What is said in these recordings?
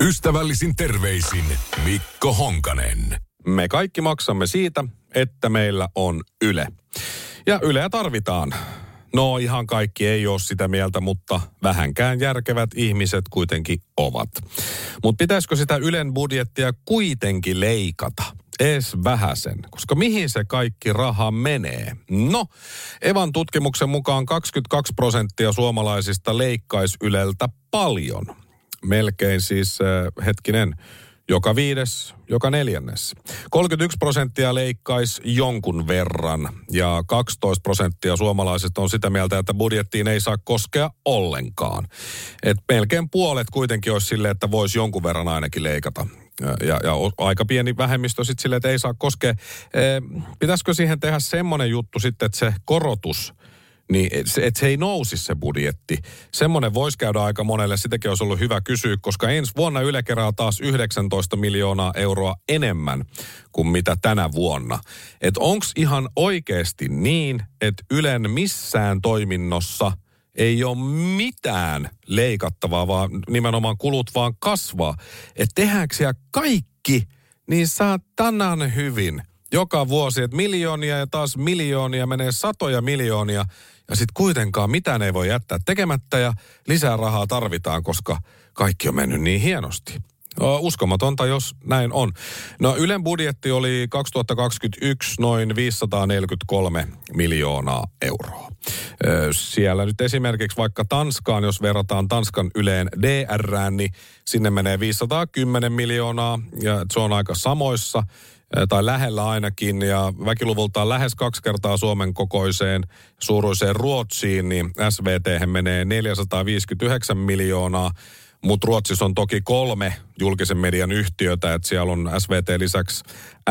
Ystävällisin terveisin Mikko Honkanen. Me kaikki maksamme siitä, että meillä on Yle. Ja Yleä tarvitaan. No ihan kaikki ei ole sitä mieltä, mutta vähänkään järkevät ihmiset kuitenkin ovat. Mutta pitäisikö sitä Ylen budjettia kuitenkin leikata? Ees vähäsen, koska mihin se kaikki raha menee? No, Evan tutkimuksen mukaan 22 prosenttia suomalaisista leikkaisi Yleltä paljon. Melkein siis, äh, hetkinen, joka viides, joka neljännes. 31 prosenttia leikkaisi jonkun verran ja 12 prosenttia suomalaisista on sitä mieltä, että budjettiin ei saa koskea ollenkaan. Et melkein puolet kuitenkin olisi sille, että voisi jonkun verran ainakin leikata. Ja, ja aika pieni vähemmistö sitten sille, että ei saa koskea. E, pitäisikö siihen tehdä semmoinen juttu sitten, että se korotus – niin että se, ei nousi se budjetti. Semmoinen voisi käydä aika monelle, sitäkin olisi ollut hyvä kysyä, koska ensi vuonna Yle kerää taas 19 miljoonaa euroa enemmän kuin mitä tänä vuonna. Että onko ihan oikeasti niin, että Ylen missään toiminnossa ei ole mitään leikattavaa, vaan nimenomaan kulut vaan kasvaa. Että tehdäänkö siellä kaikki, niin saa tänään hyvin – joka vuosi, että miljoonia ja taas miljoonia menee satoja miljoonia ja sitten kuitenkaan mitään ei voi jättää tekemättä ja lisää rahaa tarvitaan, koska kaikki on mennyt niin hienosti. Uskomatonta, jos näin on. No Ylen budjetti oli 2021 noin 543 miljoonaa euroa. Siellä nyt esimerkiksi vaikka Tanskaan, jos verrataan Tanskan Yleen DR, niin sinne menee 510 miljoonaa ja se on aika samoissa tai lähellä ainakin, ja väkiluvultaan lähes kaksi kertaa Suomen kokoiseen suuruiseen Ruotsiin, niin SVT menee 459 miljoonaa, mutta Ruotsissa on toki kolme julkisen median yhtiötä, että siellä on SVT lisäksi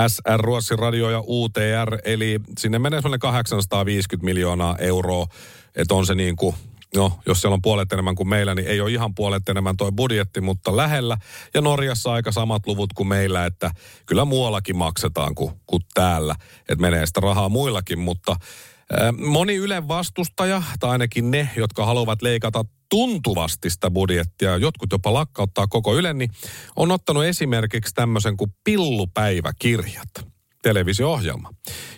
SR, Ruotsin radio ja UTR, eli sinne menee semmoinen 850 miljoonaa euroa, että on se niin kuin no, jos siellä on puolet enemmän kuin meillä, niin ei ole ihan puolet enemmän toi budjetti, mutta lähellä. Ja Norjassa aika samat luvut kuin meillä, että kyllä muuallakin maksetaan kuin, kuin täällä. Että menee sitä rahaa muillakin, mutta Moni Ylen vastustaja, tai ainakin ne, jotka haluavat leikata tuntuvasti sitä budjettia, jotkut jopa lakkauttaa koko Ylen, niin on ottanut esimerkiksi tämmöisen kuin pillupäiväkirjat televisio-ohjelma.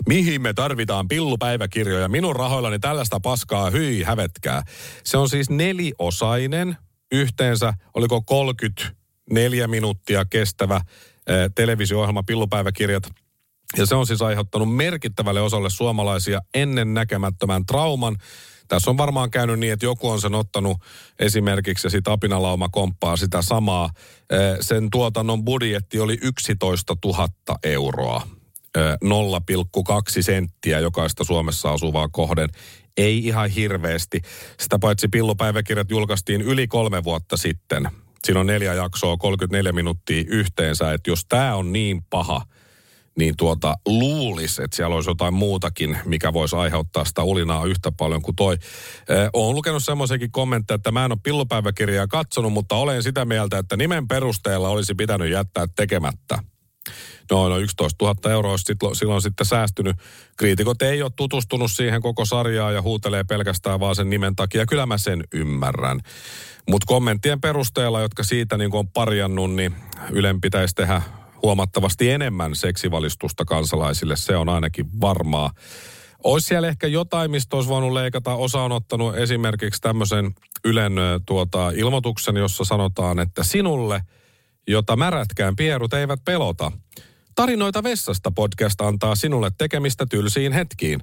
Mihin me tarvitaan pillupäiväkirjoja? Minun rahoillani tällaista paskaa, hyi, hävetkää. Se on siis neliosainen, yhteensä, oliko 34 minuuttia kestävä eh, televisio-ohjelma Pillupäiväkirjat. Ja se on siis aiheuttanut merkittävälle osalle suomalaisia ennen näkemättömän trauman. Tässä on varmaan käynyt niin, että joku on sen ottanut esimerkiksi ja sitten apinalauma komppaa sitä samaa. Sen tuotannon budjetti oli 11 000 euroa. 0,2 senttiä jokaista Suomessa asuvaa kohden. Ei ihan hirveästi. Sitä paitsi pillupäiväkirjat julkaistiin yli kolme vuotta sitten. Siinä on neljä jaksoa, 34 minuuttia yhteensä. Että jos tämä on niin paha, niin tuota luulisi, että siellä olisi jotain muutakin, mikä voisi aiheuttaa sitä ulinaa yhtä paljon kuin toi. Eh, olen lukenut semmoisenkin kommentteja, että mä en ole pillupäiväkirjaa katsonut, mutta olen sitä mieltä, että nimen perusteella olisi pitänyt jättää tekemättä. No, no 11 000 euroa olisi silloin sitten säästynyt. Kriitikot ei ole tutustunut siihen koko sarjaan ja huutelee pelkästään vaan sen nimen takia. Kyllä mä sen ymmärrän. Mutta kommenttien perusteella, jotka siitä niin on parjannut, niin Ylen pitäisi tehdä huomattavasti enemmän seksivalistusta kansalaisille. Se on ainakin varmaa. Olisi siellä ehkä jotain, mistä olisi voinut leikata. Osa on ottanut esimerkiksi tämmöisen Ylen tuota, ilmoituksen, jossa sanotaan, että sinulle, jota märätkään pierut eivät pelota – Tarinoita vessasta podcast antaa sinulle tekemistä tylsiin hetkiin.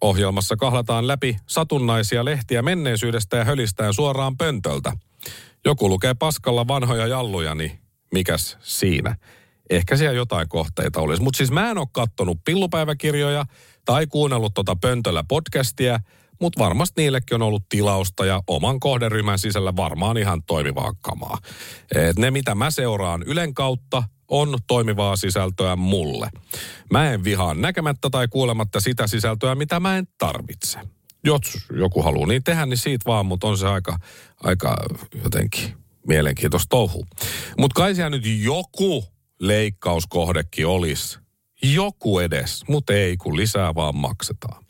Ohjelmassa kahlataan läpi satunnaisia lehtiä menneisyydestä ja hölistään suoraan pöntöltä. Joku lukee paskalla vanhoja jalluja, niin mikäs siinä? Ehkä siellä jotain kohteita olisi. Mutta siis mä en ole kattonut pillupäiväkirjoja tai kuunnellut tota pöntöllä podcastia, mutta varmasti niillekin on ollut tilausta ja oman kohderyhmän sisällä varmaan ihan toimivaa kamaa. Et ne, mitä mä seuraan Ylen kautta, on toimivaa sisältöä mulle. Mä en vihaa näkemättä tai kuulematta sitä sisältöä, mitä mä en tarvitse. Jos joku haluaa niin tehdä, niin siitä vaan, mutta on se aika, aika jotenkin mielenkiintoista touhu. Mutta kai siellä nyt joku leikkauskohdekin olisi. Joku edes, mutta ei kun lisää vaan maksetaan.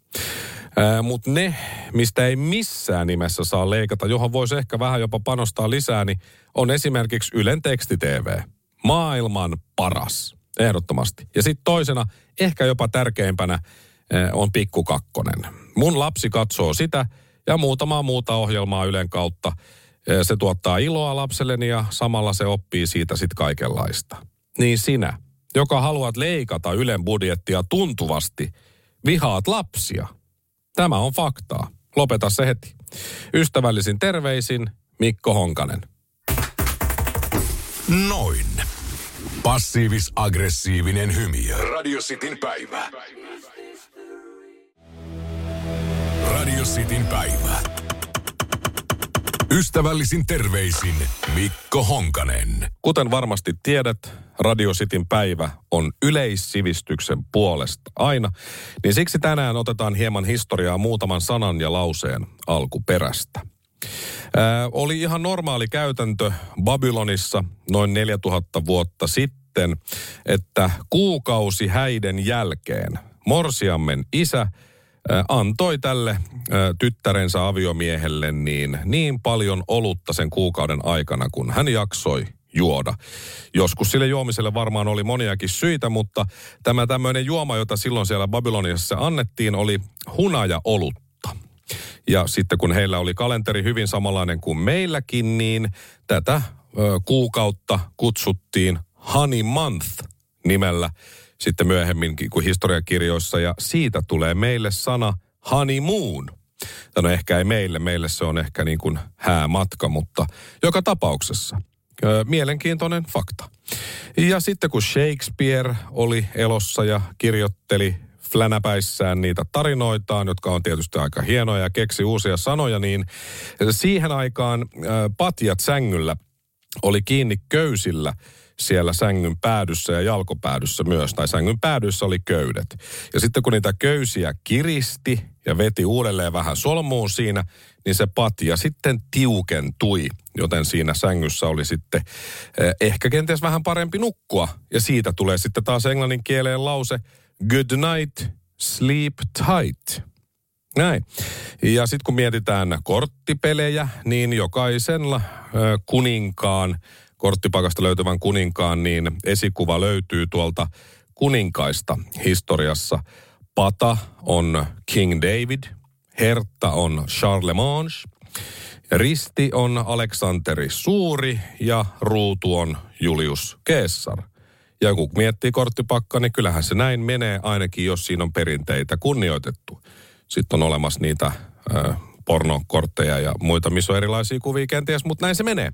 Mutta ne, mistä ei missään nimessä saa leikata, johon voisi ehkä vähän jopa panostaa lisää, niin on esimerkiksi Ylen teksti-TV. Maailman paras, ehdottomasti. Ja sitten toisena, ehkä jopa tärkeimpänä, on Pikku Kakkonen. Mun lapsi katsoo sitä ja muutamaa muuta ohjelmaa Ylen kautta. Se tuottaa iloa lapselleni ja samalla se oppii siitä sitten kaikenlaista. Niin sinä, joka haluat leikata Ylen budjettia tuntuvasti, vihaat lapsia – Tämä on faktaa. Lopeta se heti. Ystävällisin terveisin Mikko Honkanen. Noin. Passiivis-aggressiivinen hymiö. Radio Cityn päivä. Radio Cityn päivä. Ystävällisin terveisin Mikko Honkanen. Kuten varmasti tiedät, Radio Cityn päivä on yleissivistyksen puolesta aina, niin siksi tänään otetaan hieman historiaa muutaman sanan ja lauseen alkuperästä. Ää, oli ihan normaali käytäntö Babylonissa noin 4000 vuotta sitten, että kuukausi häiden jälkeen Morsiammen isä antoi tälle tyttärensä aviomiehelle niin, niin paljon olutta sen kuukauden aikana, kun hän jaksoi juoda. Joskus sille juomiselle varmaan oli moniakin syitä, mutta tämä tämmöinen juoma, jota silloin siellä Babyloniassa annettiin, oli hunaja olutta. Ja sitten kun heillä oli kalenteri hyvin samanlainen kuin meilläkin, niin tätä kuukautta kutsuttiin Honey Month nimellä sitten myöhemminkin kuin historiakirjoissa. Ja siitä tulee meille sana honeymoon. No ehkä ei meille, meille se on ehkä niin kuin häämatka, mutta joka tapauksessa – mielenkiintoinen fakta. Ja sitten kun Shakespeare oli elossa ja kirjoitteli flänäpäissään niitä tarinoitaan, jotka on tietysti aika hienoja ja keksi uusia sanoja, niin siihen aikaan patjat sängyllä oli kiinni köysillä siellä sängyn päädyssä ja jalkopäädyssä myös, tai sängyn päädyssä oli köydet. Ja sitten kun niitä köysiä kiristi ja veti uudelleen vähän solmuun siinä, niin se patja sitten tiukentui, joten siinä sängyssä oli sitten eh, ehkä kenties vähän parempi nukkua. Ja siitä tulee sitten taas englannin kieleen lause good night, sleep tight. Näin. Ja sitten kun mietitään korttipelejä, niin jokaisella kuninkaan, korttipakasta löytyvän kuninkaan, niin esikuva löytyy tuolta kuninkaista historiassa. Pata on King David, Hertta on Charlemagne, risti on Aleksanteri Suuri ja ruutu on Julius Caesar. Ja kun miettii korttipakka, niin kyllähän se näin menee, ainakin jos siinä on perinteitä kunnioitettu. Sitten on olemassa niitä äh, pornokortteja ja muita, missä on erilaisia kuvia kenties, mutta näin se menee.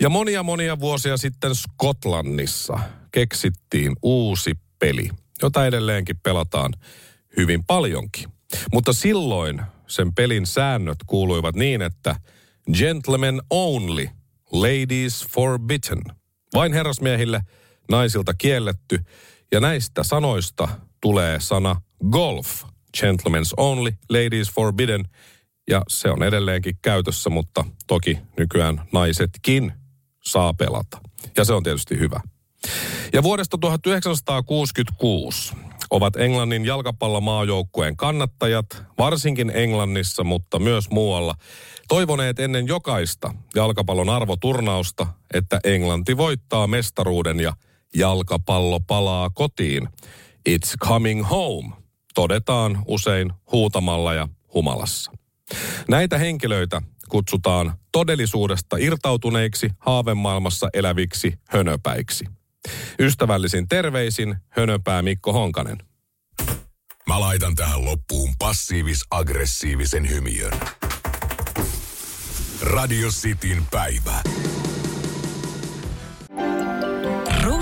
Ja monia monia vuosia sitten Skotlannissa keksittiin uusi peli, jota edelleenkin pelataan hyvin paljonkin. Mutta silloin sen pelin säännöt kuuluivat niin, että gentlemen only, ladies forbidden. Vain herrasmiehille, naisilta kielletty. Ja näistä sanoista tulee sana golf, gentlemen's only, ladies forbidden. Ja se on edelleenkin käytössä, mutta toki nykyään naisetkin saa pelata. Ja se on tietysti hyvä. Ja vuodesta 1966 ovat Englannin jalkapallomaajoukkueen kannattajat, varsinkin Englannissa, mutta myös muualla, toivoneet ennen jokaista jalkapallon arvoturnausta, että Englanti voittaa mestaruuden ja jalkapallo palaa kotiin. It's coming home, todetaan usein huutamalla ja humalassa. Näitä henkilöitä kutsutaan todellisuudesta irtautuneiksi haavemaailmassa eläviksi hönöpäiksi – Ystävällisin terveisin Hönöpää Mikko Honkanen. Mä laitan tähän loppuun passiivis-aggressiivisen hymiön. Radio Cityn päivä.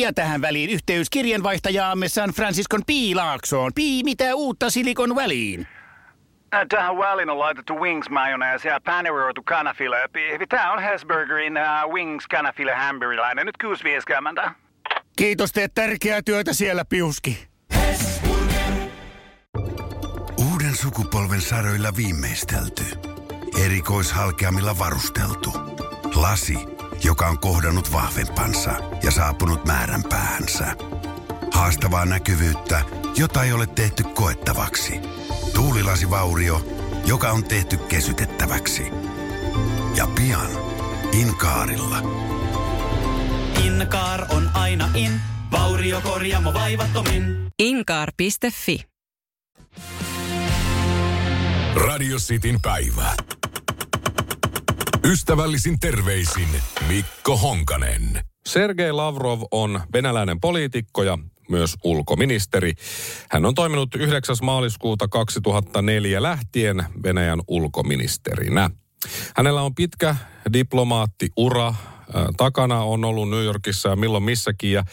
Ja tähän väliin yhteys kirjanvaihtajaamme San Franciscon P. Laaksoon. Pi, mitä uutta Silikon väliin? Äh, Tähän väliin on laitettu wings mayonnaise ja paneroitu kanafila. Tämä on Hesburgerin uh, wings kanafila hamburilainen. Nyt 6.50. Kiitos, teet tärkeää työtä siellä, Piuski. Uuden sukupolven saroilla viimeistelty. Erikoishalkeamilla varusteltu. Lasi, joka on kohdannut vahvempansa ja saapunut määränpäähänsä. Haastavaa näkyvyyttä, jota ei ole tehty koettavaksi. Tuulilasivaurio, joka on tehty kesytettäväksi. Ja pian Inkaarilla. Inkaar on aina in, vauriokorjaamo vaivattomin. Inkaar.fi. Radio Cityn päivä. Ystävällisin terveisin Mikko Honkanen. Sergei Lavrov on venäläinen poliitikko ja myös ulkoministeri. Hän on toiminut 9. maaliskuuta 2004 lähtien Venäjän ulkoministerinä. Hänellä on pitkä diplomaattiura. Äh, Takana on ollut New Yorkissa ja milloin missäkin. Ja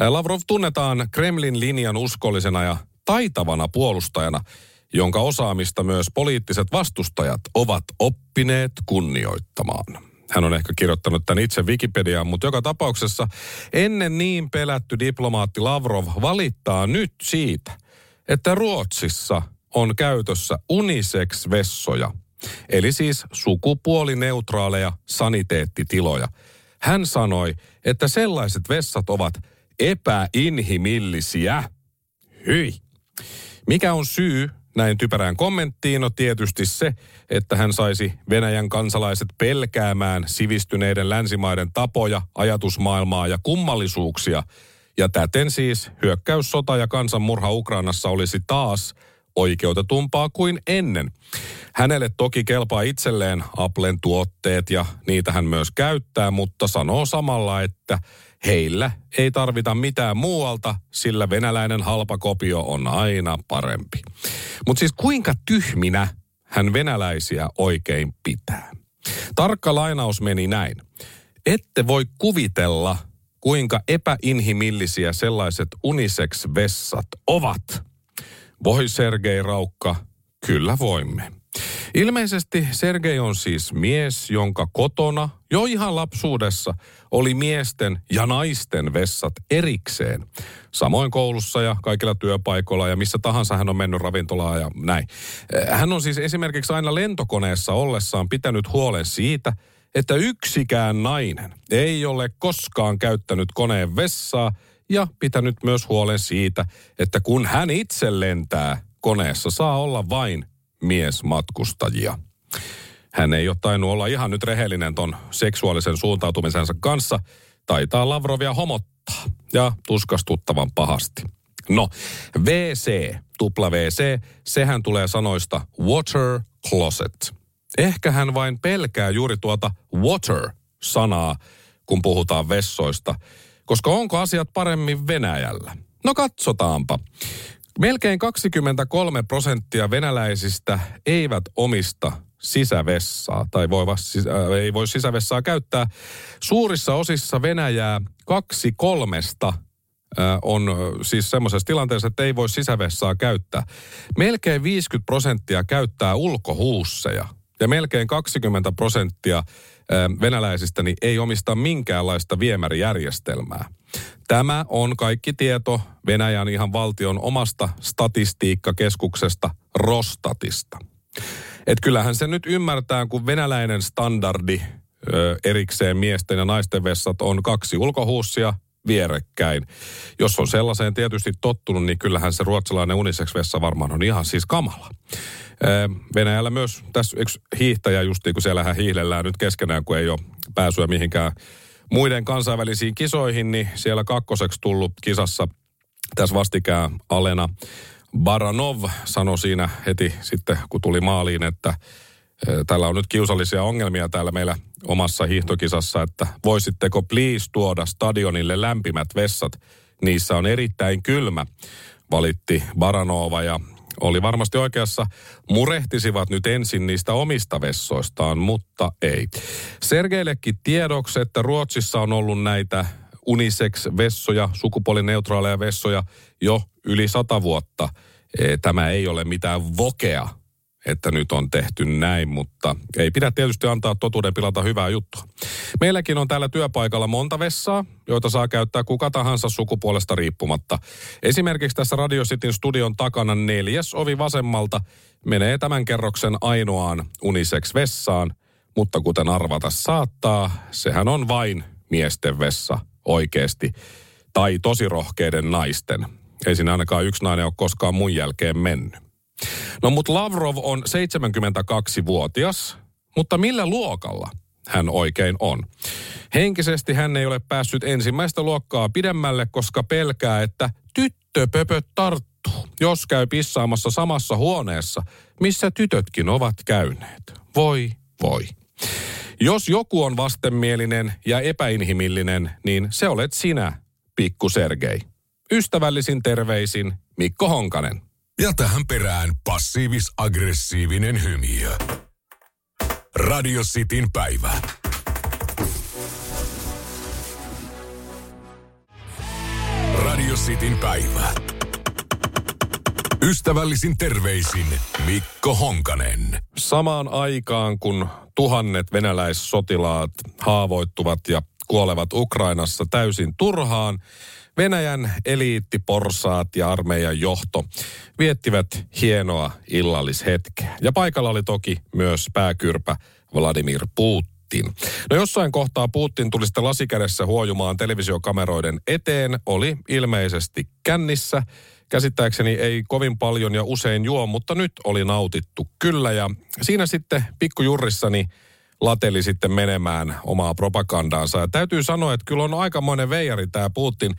äh, Lavrov tunnetaan Kremlin linjan uskollisena ja taitavana puolustajana, jonka osaamista myös poliittiset vastustajat ovat oppineet kunnioittamaan. Hän on ehkä kirjoittanut tämän itse Wikipediaan, mutta joka tapauksessa ennen niin pelätty diplomaatti Lavrov valittaa nyt siitä, että Ruotsissa on käytössä unisex-vessoja, eli siis sukupuolineutraaleja saniteettitiloja. Hän sanoi, että sellaiset vessat ovat epäinhimillisiä. Hyi. Mikä on syy näin typerään kommenttiin? No tietysti se, että hän saisi Venäjän kansalaiset pelkäämään sivistyneiden länsimaiden tapoja, ajatusmaailmaa ja kummallisuuksia. Ja täten siis hyökkäyssota ja kansanmurha Ukrainassa olisi taas oikeutetumpaa kuin ennen. Hänelle toki kelpaa itselleen Applen tuotteet ja niitä hän myös käyttää, mutta sanoo samalla, että heillä ei tarvita mitään muualta, sillä venäläinen halpakopio on aina parempi. Mutta siis kuinka tyhminä hän venäläisiä oikein pitää? Tarkka lainaus meni näin. Ette voi kuvitella, kuinka epäinhimillisiä sellaiset unisex-vessat ovat. Voi Sergei Raukka, kyllä voimme. Ilmeisesti Sergei on siis mies, jonka kotona jo ihan lapsuudessa oli miesten ja naisten vessat erikseen. Samoin koulussa ja kaikilla työpaikoilla ja missä tahansa hän on mennyt ravintolaan ja näin. Hän on siis esimerkiksi aina lentokoneessa ollessaan pitänyt huolen siitä, että yksikään nainen ei ole koskaan käyttänyt koneen vessaa ja pitänyt myös huolen siitä, että kun hän itse lentää, koneessa saa olla vain miesmatkustajia. Hän ei ole tainnut olla ihan nyt rehellinen ton seksuaalisen suuntautumisensa kanssa. Taitaa Lavrovia homottaa ja tuskastuttavan pahasti. No, WC, tupla WC, sehän tulee sanoista water closet. Ehkä hän vain pelkää juuri tuota water-sanaa, kun puhutaan vessoista. Koska onko asiat paremmin Venäjällä? No katsotaanpa. Melkein 23 prosenttia venäläisistä eivät omista sisävessaa tai voi, äh, ei voi sisävessaa käyttää. Suurissa osissa Venäjää kaksi kolmesta äh, on äh, siis semmoisessa tilanteessa, että ei voi sisävessaa käyttää. Melkein 50 prosenttia käyttää ulkohuusseja ja melkein 20 prosenttia äh, venäläisistä niin ei omista minkäänlaista viemärijärjestelmää. Tämä on kaikki tieto Venäjän ihan valtion omasta statistiikkakeskuksesta Rostatista. Et kyllähän se nyt ymmärtää, kun venäläinen standardi ö, erikseen miesten ja naisten vessat on kaksi ulkohuussia vierekkäin. Jos on sellaiseen tietysti tottunut, niin kyllähän se ruotsalainen unisex-vessa varmaan on ihan siis kamala. Venäjällä myös tässä yksi hiihtäjä justiin, kun siellähän hiihlellään nyt keskenään, kun ei ole pääsyä mihinkään muiden kansainvälisiin kisoihin, niin siellä kakkoseksi tullut kisassa tässä vastikään Alena Baranov sanoi siinä heti sitten, kun tuli maaliin, että Täällä on nyt kiusallisia ongelmia täällä meillä omassa hiihtokisassa, että voisitteko please tuoda stadionille lämpimät vessat. Niissä on erittäin kylmä, valitti Baranova ja Oli varmasti oikeassa, murehtisivat nyt ensin niistä omista vessoistaan, mutta ei. Sergeillekin tiedoksi, että Ruotsissa on ollut näitä unisex-vessoja, sukupuolineutraaleja vessoja jo yli sata vuotta. Tämä ei ole mitään vokea, että nyt on tehty näin, mutta ei pidä tietysti antaa totuuden pilata hyvää juttua. Meilläkin on täällä työpaikalla monta vessaa, joita saa käyttää kuka tahansa sukupuolesta riippumatta. Esimerkiksi tässä Radio Cityn studion takana neljäs ovi vasemmalta menee tämän kerroksen ainoaan unisex-vessaan, mutta kuten arvata saattaa, sehän on vain miesten vessa oikeasti, tai tosi rohkeiden naisten. Ei siinä ainakaan yksi nainen ole koskaan mun jälkeen mennyt. No mut Lavrov on 72-vuotias, mutta millä luokalla hän oikein on? Henkisesti hän ei ole päässyt ensimmäistä luokkaa pidemmälle, koska pelkää, että tyttöpöpöt tarttuu, jos käy pissaamassa samassa huoneessa, missä tytötkin ovat käyneet. Voi, voi. Jos joku on vastenmielinen ja epäinhimillinen, niin se olet sinä, pikku Sergei. Ystävällisin terveisin Mikko Honkanen. Ja tähän perään passiivis-aggressiivinen hymiö. Radio Cityn päivä. Radio Cityn päivä. Ystävällisin terveisin Mikko Honkanen. Samaan aikaan, kun tuhannet venäläissotilaat haavoittuvat ja kuolevat Ukrainassa täysin turhaan, Venäjän eliittiporsaat ja armeijan johto viettivät hienoa illallishetkeä. Ja paikalla oli toki myös pääkyrpä Vladimir Putin. No jossain kohtaa Putin tuli sitten lasikädessä huojumaan televisiokameroiden eteen, oli ilmeisesti kännissä. Käsittääkseni ei kovin paljon ja usein juo, mutta nyt oli nautittu kyllä. Ja siinä sitten pikkujurrissani lateli sitten menemään omaa propagandaansa. Ja täytyy sanoa, että kyllä on aikamoinen veijari tämä Putin.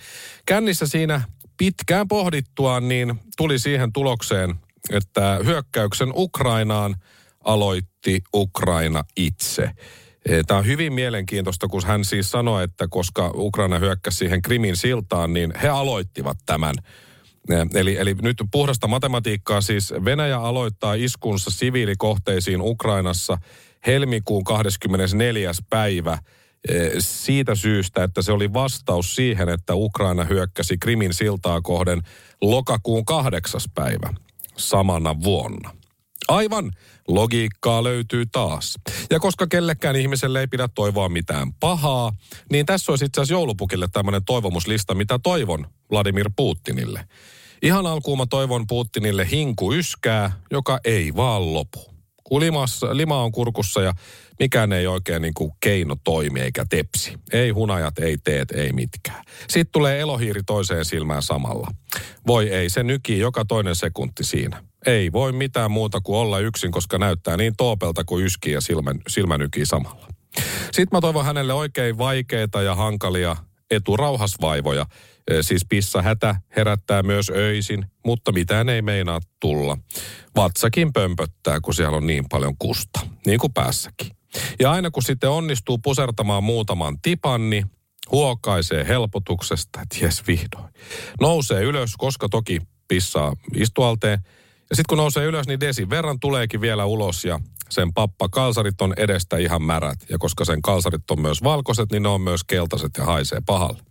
Kännissä siinä pitkään pohdittuaan, niin tuli siihen tulokseen, että hyökkäyksen Ukrainaan aloitti Ukraina itse. Tämä on hyvin mielenkiintoista, kun hän siis sanoi, että koska Ukraina hyökkäsi siihen Krimin siltaan, niin he aloittivat tämän. Eli, eli nyt puhdasta matematiikkaa siis Venäjä aloittaa iskunsa siviilikohteisiin Ukrainassa helmikuun 24. päivä siitä syystä, että se oli vastaus siihen, että Ukraina hyökkäsi Krimin siltaa kohden lokakuun kahdeksas päivä samana vuonna. Aivan, logiikkaa löytyy taas. Ja koska kellekään ihmiselle ei pidä toivoa mitään pahaa, niin tässä olisi itse asiassa joulupukille tämmöinen toivomuslista, mitä toivon Vladimir Putinille. Ihan alkuun mä toivon Putinille hinku yskää, joka ei vaan lopu. Limas, lima on kurkussa ja mikään ei oikein niin kuin keino toimi eikä tepsi. Ei hunajat, ei teet, ei mitkään. Sitten tulee elohiiri toiseen silmään samalla. Voi ei, se nykii joka toinen sekunti siinä. Ei voi mitään muuta kuin olla yksin, koska näyttää niin toopelta kuin yski ja silmä, silmä nykii samalla. Sitten mä toivon hänelle oikein vaikeita ja hankalia eturauhasvaivoja. Siis pissa hätä herättää myös öisin, mutta mitään ei meinaa tulla. Vatsakin pömpöttää, kun siellä on niin paljon kusta, niin kuin päässäkin. Ja aina kun sitten onnistuu pusertamaan muutaman tipan, niin huokaisee helpotuksesta, että jes vihdoin. Nousee ylös, koska toki pissaa istualteen. Ja sitten kun nousee ylös, niin desin verran tuleekin vielä ulos ja sen pappa kalsarit on edestä ihan märät. Ja koska sen kalsarit on myös valkoiset, niin ne on myös keltaiset ja haisee pahalle.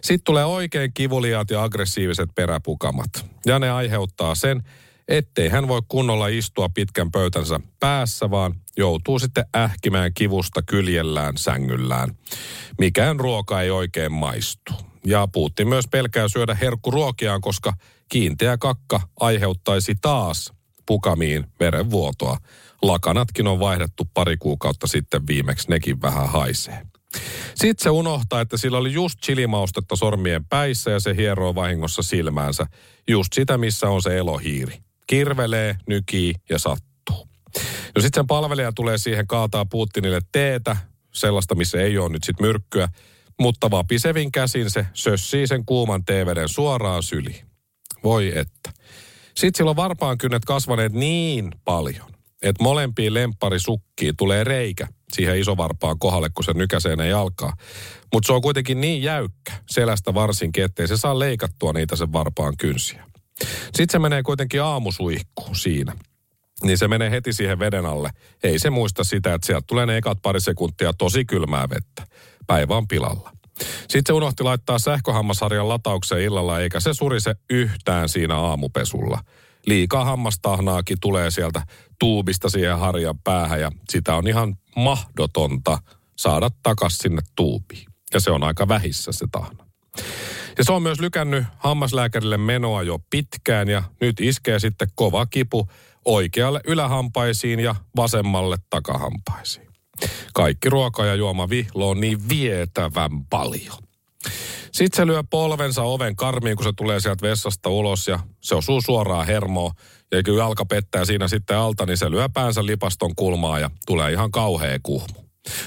Sitten tulee oikein kivuliaat ja aggressiiviset peräpukamat. Ja ne aiheuttaa sen, ettei hän voi kunnolla istua pitkän pöytänsä päässä, vaan joutuu sitten ähkimään kivusta kyljellään sängyllään. Mikään ruoka ei oikein maistu. Ja Putin myös pelkää syödä herkkuruokiaan, koska kiinteä kakka aiheuttaisi taas pukamiin verenvuotoa. Lakanatkin on vaihdettu pari kuukautta sitten viimeksi, nekin vähän haisee. Sitten se unohtaa, että sillä oli just chilimaustetta sormien päissä ja se hieroo vahingossa silmäänsä. Just sitä, missä on se elohiiri. Kirvelee, nykii ja sattuu. No sitten sen palvelija tulee siihen kaataa Putinille teetä, sellaista, missä ei ole nyt sitten myrkkyä, mutta vapisevin käsin se sössii sen kuuman teeveden suoraan syliin. Voi että. Sitten sillä on varpaan kynnet kasvaneet niin paljon, että molempiin lempparisukkiin tulee reikä siihen isovarpaan kohdalle, kun se nykäsee ne jalkaa. Mutta se on kuitenkin niin jäykkä, selästä varsinkin, ettei se saa leikattua niitä sen varpaan kynsiä. Sitten se menee kuitenkin aamusuihkuun siinä. Niin se menee heti siihen veden alle. Ei se muista sitä, että sieltä tulee ne ekat pari sekuntia tosi kylmää vettä. Päivä on pilalla. Sitten se unohti laittaa sähköhammasharjan lataukseen illalla, eikä se surise yhtään siinä aamupesulla. Liikaa hammastahnaakin tulee sieltä tuubista siihen harjan päähän ja sitä on ihan mahdotonta saada takas sinne tuubiin. Ja se on aika vähissä se tahna. Ja se on myös lykännyt hammaslääkärille menoa jo pitkään ja nyt iskee sitten kova kipu oikealle ylähampaisiin ja vasemmalle takahampaisiin. Kaikki ruoka ja juoma vihloo niin vietävän paljon. Sitten se lyö polvensa oven karmiin, kun se tulee sieltä vessasta ulos ja se osuu suoraan hermoon. Ja kun jalka pettää siinä sitten alta, niin se lyö päänsä lipaston kulmaa ja tulee ihan kauhea kuhmu.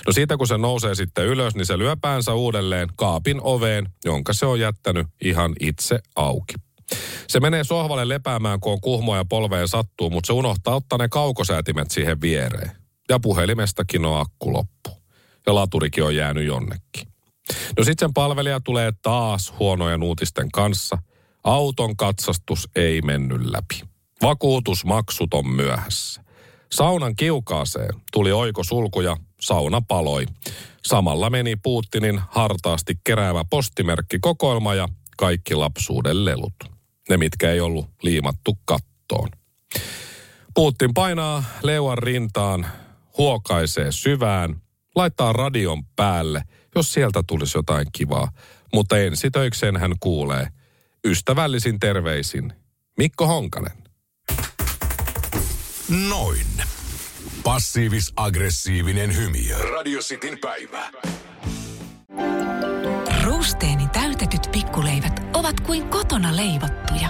No siitä kun se nousee sitten ylös, niin se lyö päänsä uudelleen kaapin oveen, jonka se on jättänyt ihan itse auki. Se menee sohvalle lepäämään, kun on kuhmoa ja polveen sattuu, mutta se unohtaa ottaa ne kaukosäätimet siihen viereen. Ja puhelimestakin on akku loppu. Ja laturikin on jäänyt jonnekin. No sitten sen palvelija tulee taas huonojen uutisten kanssa. Auton katsastus ei mennyt läpi. Vakuutusmaksut on myöhässä. Saunan kiukaaseen tuli oiko sulku ja sauna paloi. Samalla meni Putinin hartaasti keräävä postimerkki kokoelma ja kaikki lapsuuden lelut. Ne, mitkä ei ollut liimattu kattoon. Putin painaa leuan rintaan, huokaisee syvään, laittaa radion päälle, jos sieltä tulisi jotain kivaa. Mutta ensi töikseen hän kuulee. Ystävällisin terveisin, Mikko Honkanen. Noin. Passiivis-aggressiivinen hymiö. Radio Cityn päivä. Ruusteeni täytetyt pikkuleivät ovat kuin kotona leivottuja,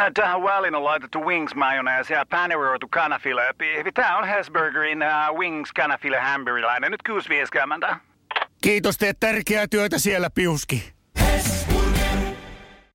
Äh, Tähän väliin on laitettu wings mayonnaise ja paneroitu kanafila. Tämä on Hesburgerin uh, wings kanafila hamburilainen. Nyt kuusi vieskäämäntä. Kiitos, teet tärkeää työtä siellä, Piuski.